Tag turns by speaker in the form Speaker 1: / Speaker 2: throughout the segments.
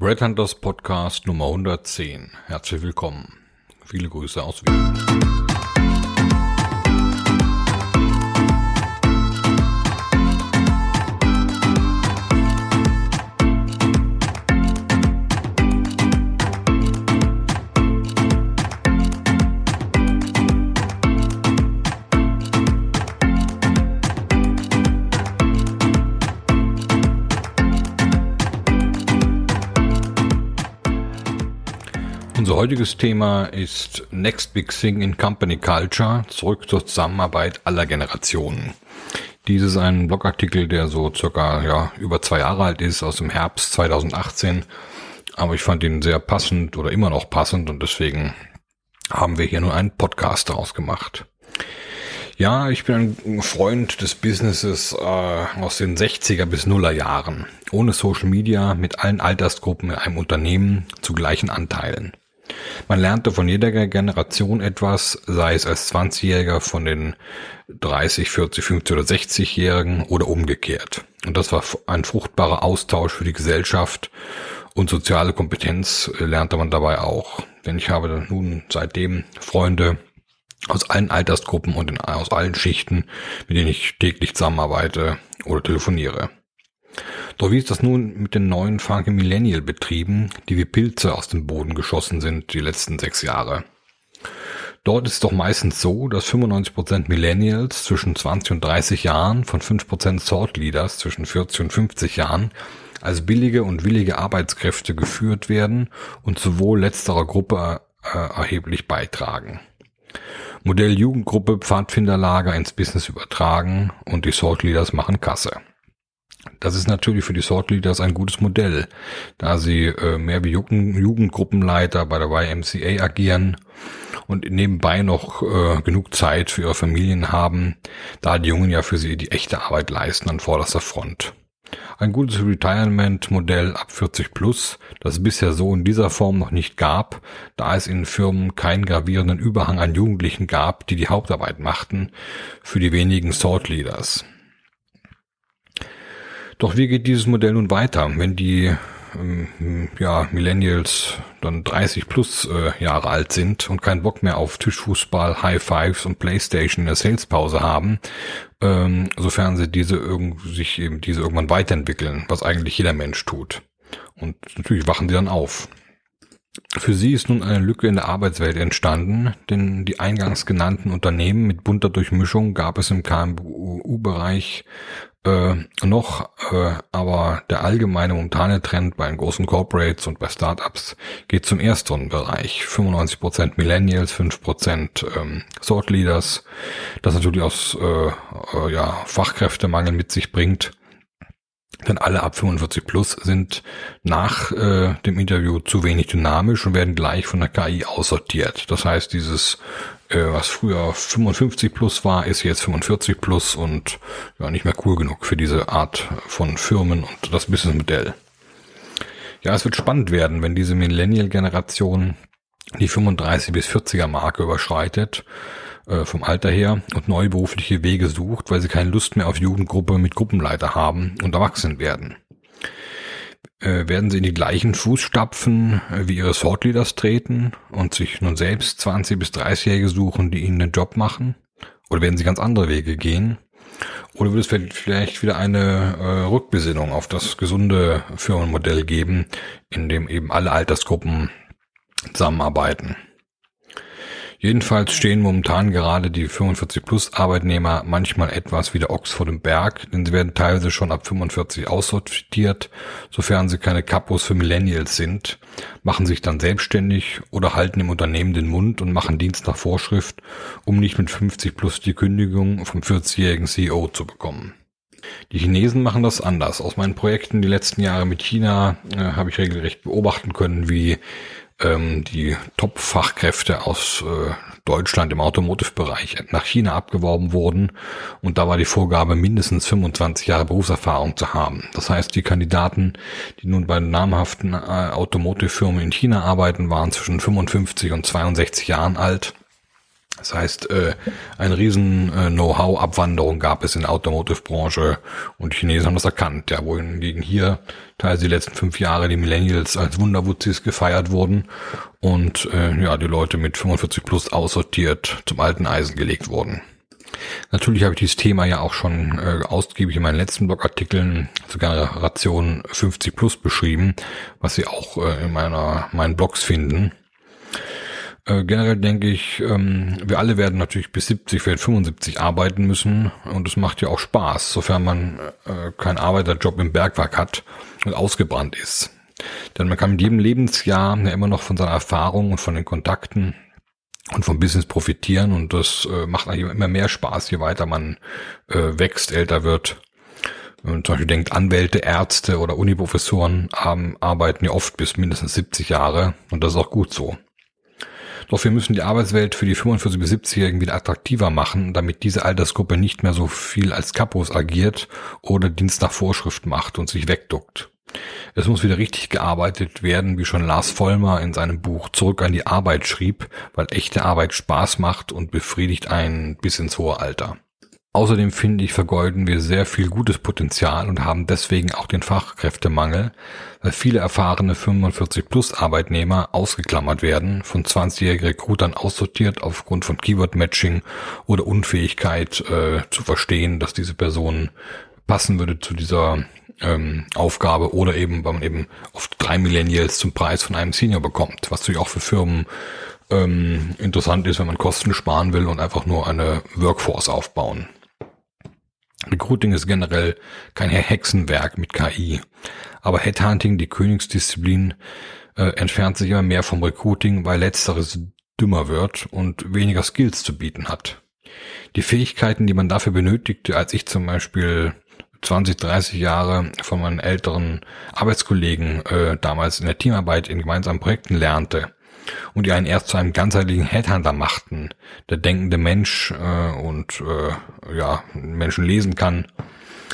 Speaker 1: Red Hunters Podcast Nummer 110. Herzlich willkommen. Viele Grüße aus Wien. Unser heutiges Thema ist Next Big Thing in Company Culture, zurück zur Zusammenarbeit aller Generationen. Dies ist ein Blogartikel, der so circa ja, über zwei Jahre alt ist, aus dem Herbst 2018. Aber ich fand ihn sehr passend oder immer noch passend und deswegen haben wir hier nur einen Podcast daraus gemacht. Ja, ich bin ein Freund des Businesses äh, aus den 60er bis Nuller Jahren. Ohne Social Media, mit allen Altersgruppen in einem Unternehmen zu gleichen Anteilen. Man lernte von jeder Generation etwas, sei es als 20-Jähriger von den 30, 40, 50 oder 60-Jährigen oder umgekehrt. Und das war ein fruchtbarer Austausch für die Gesellschaft und soziale Kompetenz lernte man dabei auch. Denn ich habe nun seitdem Freunde aus allen Altersgruppen und aus allen Schichten, mit denen ich täglich zusammenarbeite oder telefoniere. Doch wie ist das nun mit den neuen Funky Millennial Betrieben, die wie Pilze aus dem Boden geschossen sind die letzten sechs Jahre? Dort ist es doch meistens so, dass 95% Millennials zwischen 20 und 30 Jahren von 5% Sort Leaders zwischen 40 und 50 Jahren als billige und willige Arbeitskräfte geführt werden und sowohl letzterer Gruppe äh, erheblich beitragen. Modell Jugendgruppe Pfadfinderlager ins Business übertragen und die Sort Leaders machen Kasse. Das ist natürlich für die Sort Leaders ein gutes Modell, da sie äh, mehr wie Jugend Jugendgruppenleiter bei der YMCA agieren und nebenbei noch äh, genug Zeit für ihre Familien haben, da die Jungen ja für sie die echte Arbeit leisten an vorderster Front. Ein gutes Retirement-Modell ab 40 plus, das es bisher so in dieser Form noch nicht gab, da es in Firmen keinen gravierenden Überhang an Jugendlichen gab, die die Hauptarbeit machten, für die wenigen Sort Leaders. Doch wie geht dieses Modell nun weiter, wenn die ähm, ja, Millennials dann 30 plus äh, Jahre alt sind und keinen Bock mehr auf Tischfußball, High Fives und Playstation in der Salespause haben, ähm, sofern sie diese irgend, sich eben diese irgendwann weiterentwickeln, was eigentlich jeder Mensch tut. Und natürlich wachen sie dann auf. Für sie ist nun eine Lücke in der Arbeitswelt entstanden, denn die eingangs genannten Unternehmen mit bunter Durchmischung gab es im KMU-Bereich äh, noch, äh, aber der allgemeine momentane Trend bei großen Corporates und bei Startups geht zum ersten Bereich. 95% Millennials, 5% ähm, Thought Leaders, das natürlich aus äh, äh, ja, Fachkräftemangel mit sich bringt. Denn alle ab 45 plus sind nach äh, dem Interview zu wenig dynamisch und werden gleich von der KI aussortiert. Das heißt, dieses äh, was früher 55 plus war, ist jetzt 45 plus und ja, nicht mehr cool genug für diese Art von Firmen und das Businessmodell. Ja, es wird spannend werden, wenn diese Millennial-Generation die 35 bis 40er Marke überschreitet äh, vom Alter her und neue berufliche Wege sucht, weil sie keine Lust mehr auf Jugendgruppe mit Gruppenleiter haben und erwachsen werden äh, werden sie in die gleichen Fußstapfen äh, wie ihre Sortleaders treten und sich nun selbst 20 bis 30-Jährige suchen, die ihnen den Job machen? Oder werden sie ganz andere Wege gehen? Oder wird es vielleicht wieder eine äh, Rückbesinnung auf das gesunde Firmenmodell geben, in dem eben alle Altersgruppen zusammenarbeiten? Jedenfalls stehen momentan gerade die 45 plus Arbeitnehmer manchmal etwas wie der Ochs vor dem Berg, denn sie werden teilweise schon ab 45 aussortiert, sofern sie keine Kapos für Millennials sind, machen sich dann selbstständig oder halten im Unternehmen den Mund und machen Dienst nach Vorschrift, um nicht mit 50 plus die Kündigung vom 40-jährigen CEO zu bekommen. Die Chinesen machen das anders. Aus meinen Projekten die letzten Jahre mit China äh, habe ich regelrecht beobachten können, wie ähm, die Top-Fachkräfte aus äh, Deutschland im Automotive-Bereich nach China abgeworben wurden. Und da war die Vorgabe, mindestens 25 Jahre Berufserfahrung zu haben. Das heißt, die Kandidaten, die nun bei namhaften äh, Automotive-Firmen in China arbeiten, waren zwischen 55 und 62 Jahren alt. Das heißt, äh, eine riesen äh, Know-how-Abwanderung gab es in der Automotive-Branche und die Chinesen haben das erkannt, ja, wohingegen hier teilweise die letzten fünf Jahre die Millennials als Wunderwutzis gefeiert wurden und äh, ja, die Leute mit 45 plus aussortiert zum alten Eisen gelegt wurden. Natürlich habe ich dieses Thema ja auch schon äh, ausgiebig in meinen letzten Blogartikeln zur Generation 50 plus beschrieben, was Sie auch äh, in meiner meinen Blogs finden. Äh, generell denke ich, ähm, wir alle werden natürlich bis 70, vielleicht 75 arbeiten müssen und es macht ja auch Spaß, sofern man äh, keinen Arbeiterjob im Bergwerk hat und ausgebrannt ist. Denn man kann mit jedem Lebensjahr ja immer noch von seiner Erfahrung und von den Kontakten und vom Business profitieren und das äh, macht eigentlich immer mehr Spaß, je weiter man äh, wächst, älter wird. Und zum Beispiel denkt, Anwälte, Ärzte oder Uniprofessoren haben, arbeiten ja oft bis mindestens 70 Jahre und das ist auch gut so. Doch wir müssen die Arbeitswelt für die 45 bis 70-Jährigen wieder attraktiver machen, damit diese Altersgruppe nicht mehr so viel als Kapos agiert oder Dienst nach Vorschrift macht und sich wegduckt. Es muss wieder richtig gearbeitet werden, wie schon Lars Vollmer in seinem Buch Zurück an die Arbeit schrieb, weil echte Arbeit Spaß macht und befriedigt einen bis ins hohe Alter. Außerdem finde ich, vergeuden wir sehr viel gutes Potenzial und haben deswegen auch den Fachkräftemangel, weil viele erfahrene 45-plus-Arbeitnehmer ausgeklammert werden, von 20-jährigen Recruitern aussortiert aufgrund von Keyword-Matching oder Unfähigkeit äh, zu verstehen, dass diese Person passen würde zu dieser ähm, Aufgabe oder eben, weil man eben oft drei Millennials zum Preis von einem Senior bekommt, was natürlich auch für Firmen ähm, interessant ist, wenn man Kosten sparen will und einfach nur eine Workforce aufbauen. Recruiting ist generell kein Hexenwerk mit KI. Aber Headhunting, die Königsdisziplin, äh, entfernt sich immer mehr vom Recruiting, weil letzteres dümmer wird und weniger Skills zu bieten hat. Die Fähigkeiten, die man dafür benötigte, als ich zum Beispiel 20, 30 Jahre von meinen älteren Arbeitskollegen äh, damals in der Teamarbeit in gemeinsamen Projekten lernte, und die einen erst zu einem ganzheitlichen Headhunter machten, der denkende Mensch äh, und äh, ja Menschen lesen kann,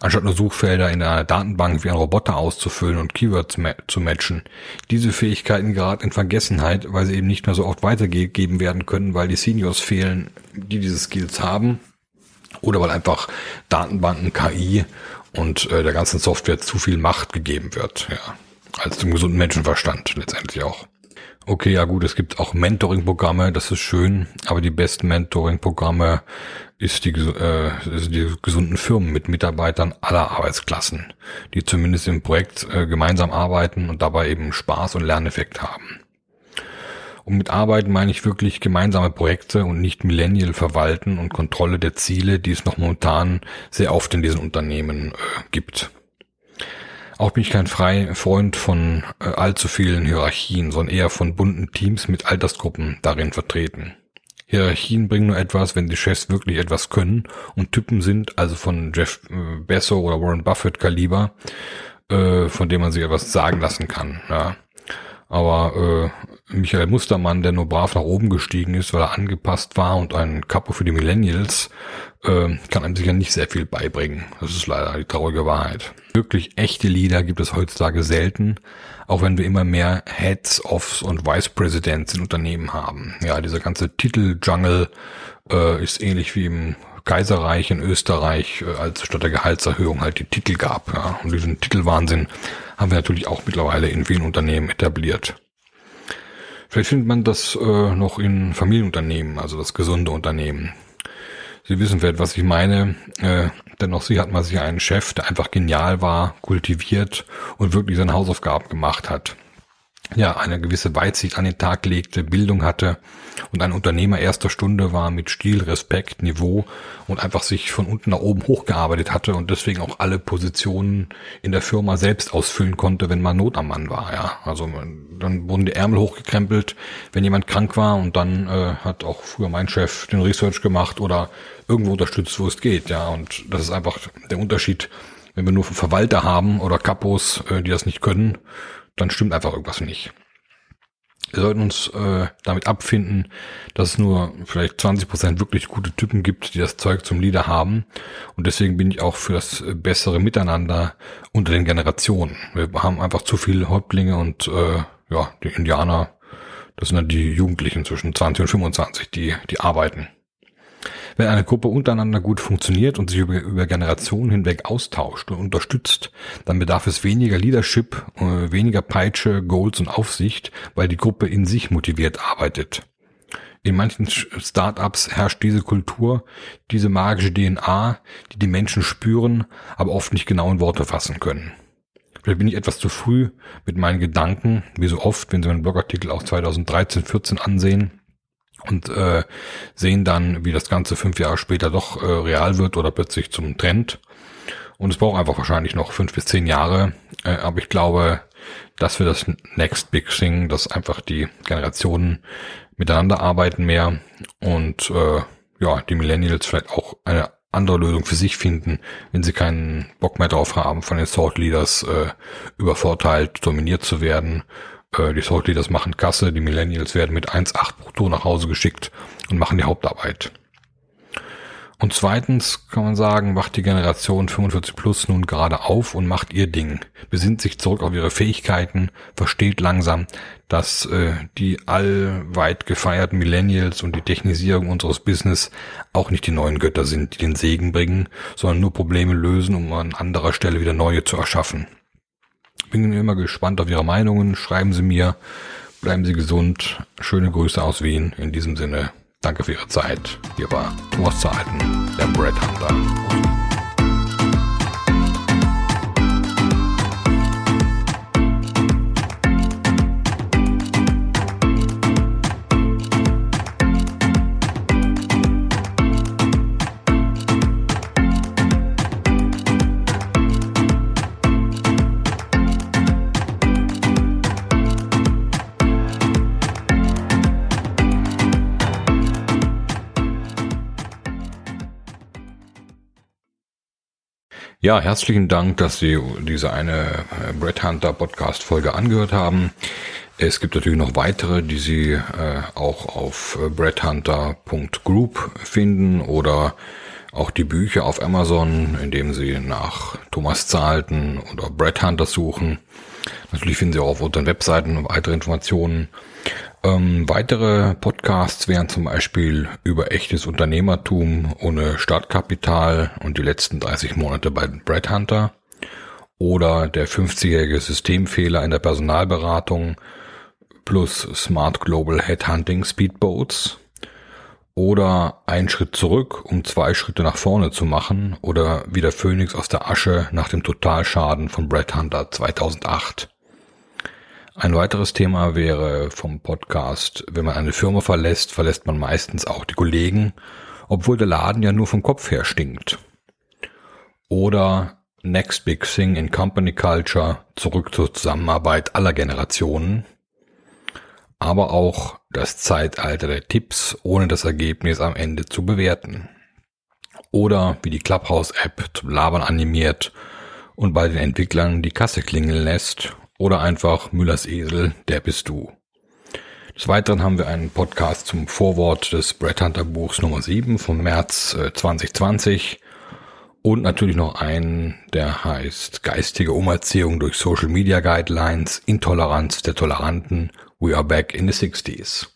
Speaker 1: anstatt nur Suchfelder in einer Datenbank wie ein Roboter auszufüllen und Keywords ma zu matchen. Diese Fähigkeiten geraten in Vergessenheit, weil sie eben nicht mehr so oft weitergegeben werden können, weil die Seniors fehlen, die diese Skills haben oder weil einfach Datenbanken, KI und äh, der ganzen Software zu viel Macht gegeben wird, ja, als dem gesunden Menschenverstand letztendlich auch. Okay, ja gut, es gibt auch Mentoring-Programme, das ist schön, aber die besten Mentoring-Programme ist die, äh, ist die gesunden Firmen mit Mitarbeitern aller Arbeitsklassen, die zumindest im Projekt äh, gemeinsam arbeiten und dabei eben Spaß und Lerneffekt haben. Und mit Arbeiten meine ich wirklich gemeinsame Projekte und nicht Millennial verwalten und Kontrolle der Ziele, die es noch momentan sehr oft in diesen Unternehmen äh, gibt. Auch bin ich kein frei Freund von äh, allzu vielen Hierarchien, sondern eher von bunten Teams mit Altersgruppen darin vertreten. Hierarchien bringen nur etwas, wenn die Chefs wirklich etwas können und Typen sind, also von Jeff äh, Bezos oder Warren Buffett Kaliber, äh, von dem man sich etwas sagen lassen kann. Ja. Aber äh, Michael Mustermann, der nur brav nach oben gestiegen ist, weil er angepasst war und ein Kapo für die Millennials, äh, kann einem sicher nicht sehr viel beibringen. Das ist leider die traurige Wahrheit. Wirklich echte Leader gibt es heutzutage selten, auch wenn wir immer mehr Heads, Offs und Vice Presidents in Unternehmen haben. Ja, dieser ganze Titel-Jungle äh, ist ähnlich wie im Kaiserreich in Österreich, äh, als statt der Gehaltserhöhung halt die Titel gab. Ja. Und diesen Titelwahnsinn haben wir natürlich auch mittlerweile in vielen Unternehmen etabliert. Vielleicht findet man das äh, noch in Familienunternehmen, also das gesunde Unternehmen. Sie wissen vielleicht, was ich meine. Äh, dennoch sie hat man sich einen Chef, der einfach genial war, kultiviert und wirklich seine Hausaufgaben gemacht hat ja, eine gewisse Weitsicht an den Tag legte, Bildung hatte und ein Unternehmer erster Stunde war mit Stil, Respekt, Niveau und einfach sich von unten nach oben hochgearbeitet hatte und deswegen auch alle Positionen in der Firma selbst ausfüllen konnte, wenn man Not am Mann war, ja. Also dann wurden die Ärmel hochgekrempelt, wenn jemand krank war und dann äh, hat auch früher mein Chef den Research gemacht oder irgendwo unterstützt, wo es geht, ja. Und das ist einfach der Unterschied, wenn wir nur Verwalter haben oder Kapos, äh, die das nicht können, dann stimmt einfach irgendwas nicht. Wir sollten uns äh, damit abfinden, dass es nur vielleicht 20 Prozent wirklich gute Typen gibt, die das Zeug zum Leader haben. Und deswegen bin ich auch für das bessere Miteinander unter den Generationen. Wir haben einfach zu viele Häuptlinge und äh, ja, die Indianer, das sind dann die Jugendlichen zwischen 20 und 25, die, die arbeiten. Wenn eine Gruppe untereinander gut funktioniert und sich über, über Generationen hinweg austauscht und unterstützt, dann bedarf es weniger Leadership, äh, weniger Peitsche, Goals und Aufsicht, weil die Gruppe in sich motiviert arbeitet. In manchen Startups herrscht diese Kultur, diese magische DNA, die die Menschen spüren, aber oft nicht genau in Worte fassen können. Vielleicht bin ich etwas zu früh mit meinen Gedanken, wie so oft, wenn Sie meinen Blogartikel aus 2013, 14 ansehen und äh, sehen dann, wie das Ganze fünf Jahre später doch äh, real wird oder plötzlich zum Trend. Und es braucht einfach wahrscheinlich noch fünf bis zehn Jahre. Äh, aber ich glaube, dass wir das Next Big Thing, dass einfach die Generationen miteinander arbeiten mehr und äh, ja, die Millennials vielleicht auch eine andere Lösung für sich finden, wenn sie keinen Bock mehr drauf haben, von den Thought Leaders äh, übervorteilt, dominiert zu werden. Äh, die Thought Leaders machen Kasse, die Millennials werden mit 1,8 brutto nach Hause geschickt und machen die Hauptarbeit. Und zweitens kann man sagen, wacht die Generation 45 plus nun gerade auf und macht ihr Ding, besinnt sich zurück auf ihre Fähigkeiten, versteht langsam, dass äh, die allweit gefeierten Millennials und die Technisierung unseres Business auch nicht die neuen Götter sind, die den Segen bringen, sondern nur Probleme lösen, um an anderer Stelle wieder neue zu erschaffen. Bin immer gespannt auf Ihre Meinungen, schreiben Sie mir, bleiben Sie gesund, schöne Grüße aus Wien, in diesem Sinne Danke für Ihre Zeit. Hier war Thomas Zeiten, der Brad Hunter. Ja, herzlichen Dank, dass Sie diese eine äh, Brett Hunter Podcast Folge angehört haben. Es gibt natürlich noch weitere, die Sie äh, auch auf äh, breadhunter.group finden oder auch die Bücher auf Amazon, indem Sie nach Thomas Zahlten oder Brett Hunter suchen. Natürlich finden Sie auch auf unseren Webseiten weitere Informationen. Ähm, weitere Podcasts wären zum Beispiel über echtes Unternehmertum ohne Startkapital und die letzten 30 Monate bei Brad Hunter oder der 50-jährige Systemfehler in der Personalberatung plus Smart Global Headhunting Speedboats oder ein Schritt zurück, um zwei Schritte nach vorne zu machen oder wie der Phönix aus der Asche nach dem Totalschaden von Brad Hunter 2008. Ein weiteres Thema wäre vom Podcast, wenn man eine Firma verlässt, verlässt man meistens auch die Kollegen, obwohl der Laden ja nur vom Kopf her stinkt. Oder Next Big Thing in Company Culture, zurück zur Zusammenarbeit aller Generationen. Aber auch das Zeitalter der Tipps, ohne das Ergebnis am Ende zu bewerten. Oder wie die Clubhouse-App zum Labern animiert und bei den Entwicklern die Kasse klingeln lässt oder einfach Müllers Esel, der bist du. Des Weiteren haben wir einen Podcast zum Vorwort des Brett Hunter Buchs Nummer 7 vom März 2020 äh, und natürlich noch einen, der heißt Geistige Umerziehung durch Social Media Guidelines, Intoleranz der Toleranten, We are back in the 60s.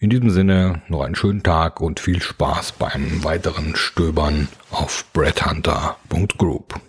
Speaker 1: In diesem Sinne noch einen schönen Tag und viel Spaß beim weiteren Stöbern auf breadhunter.group.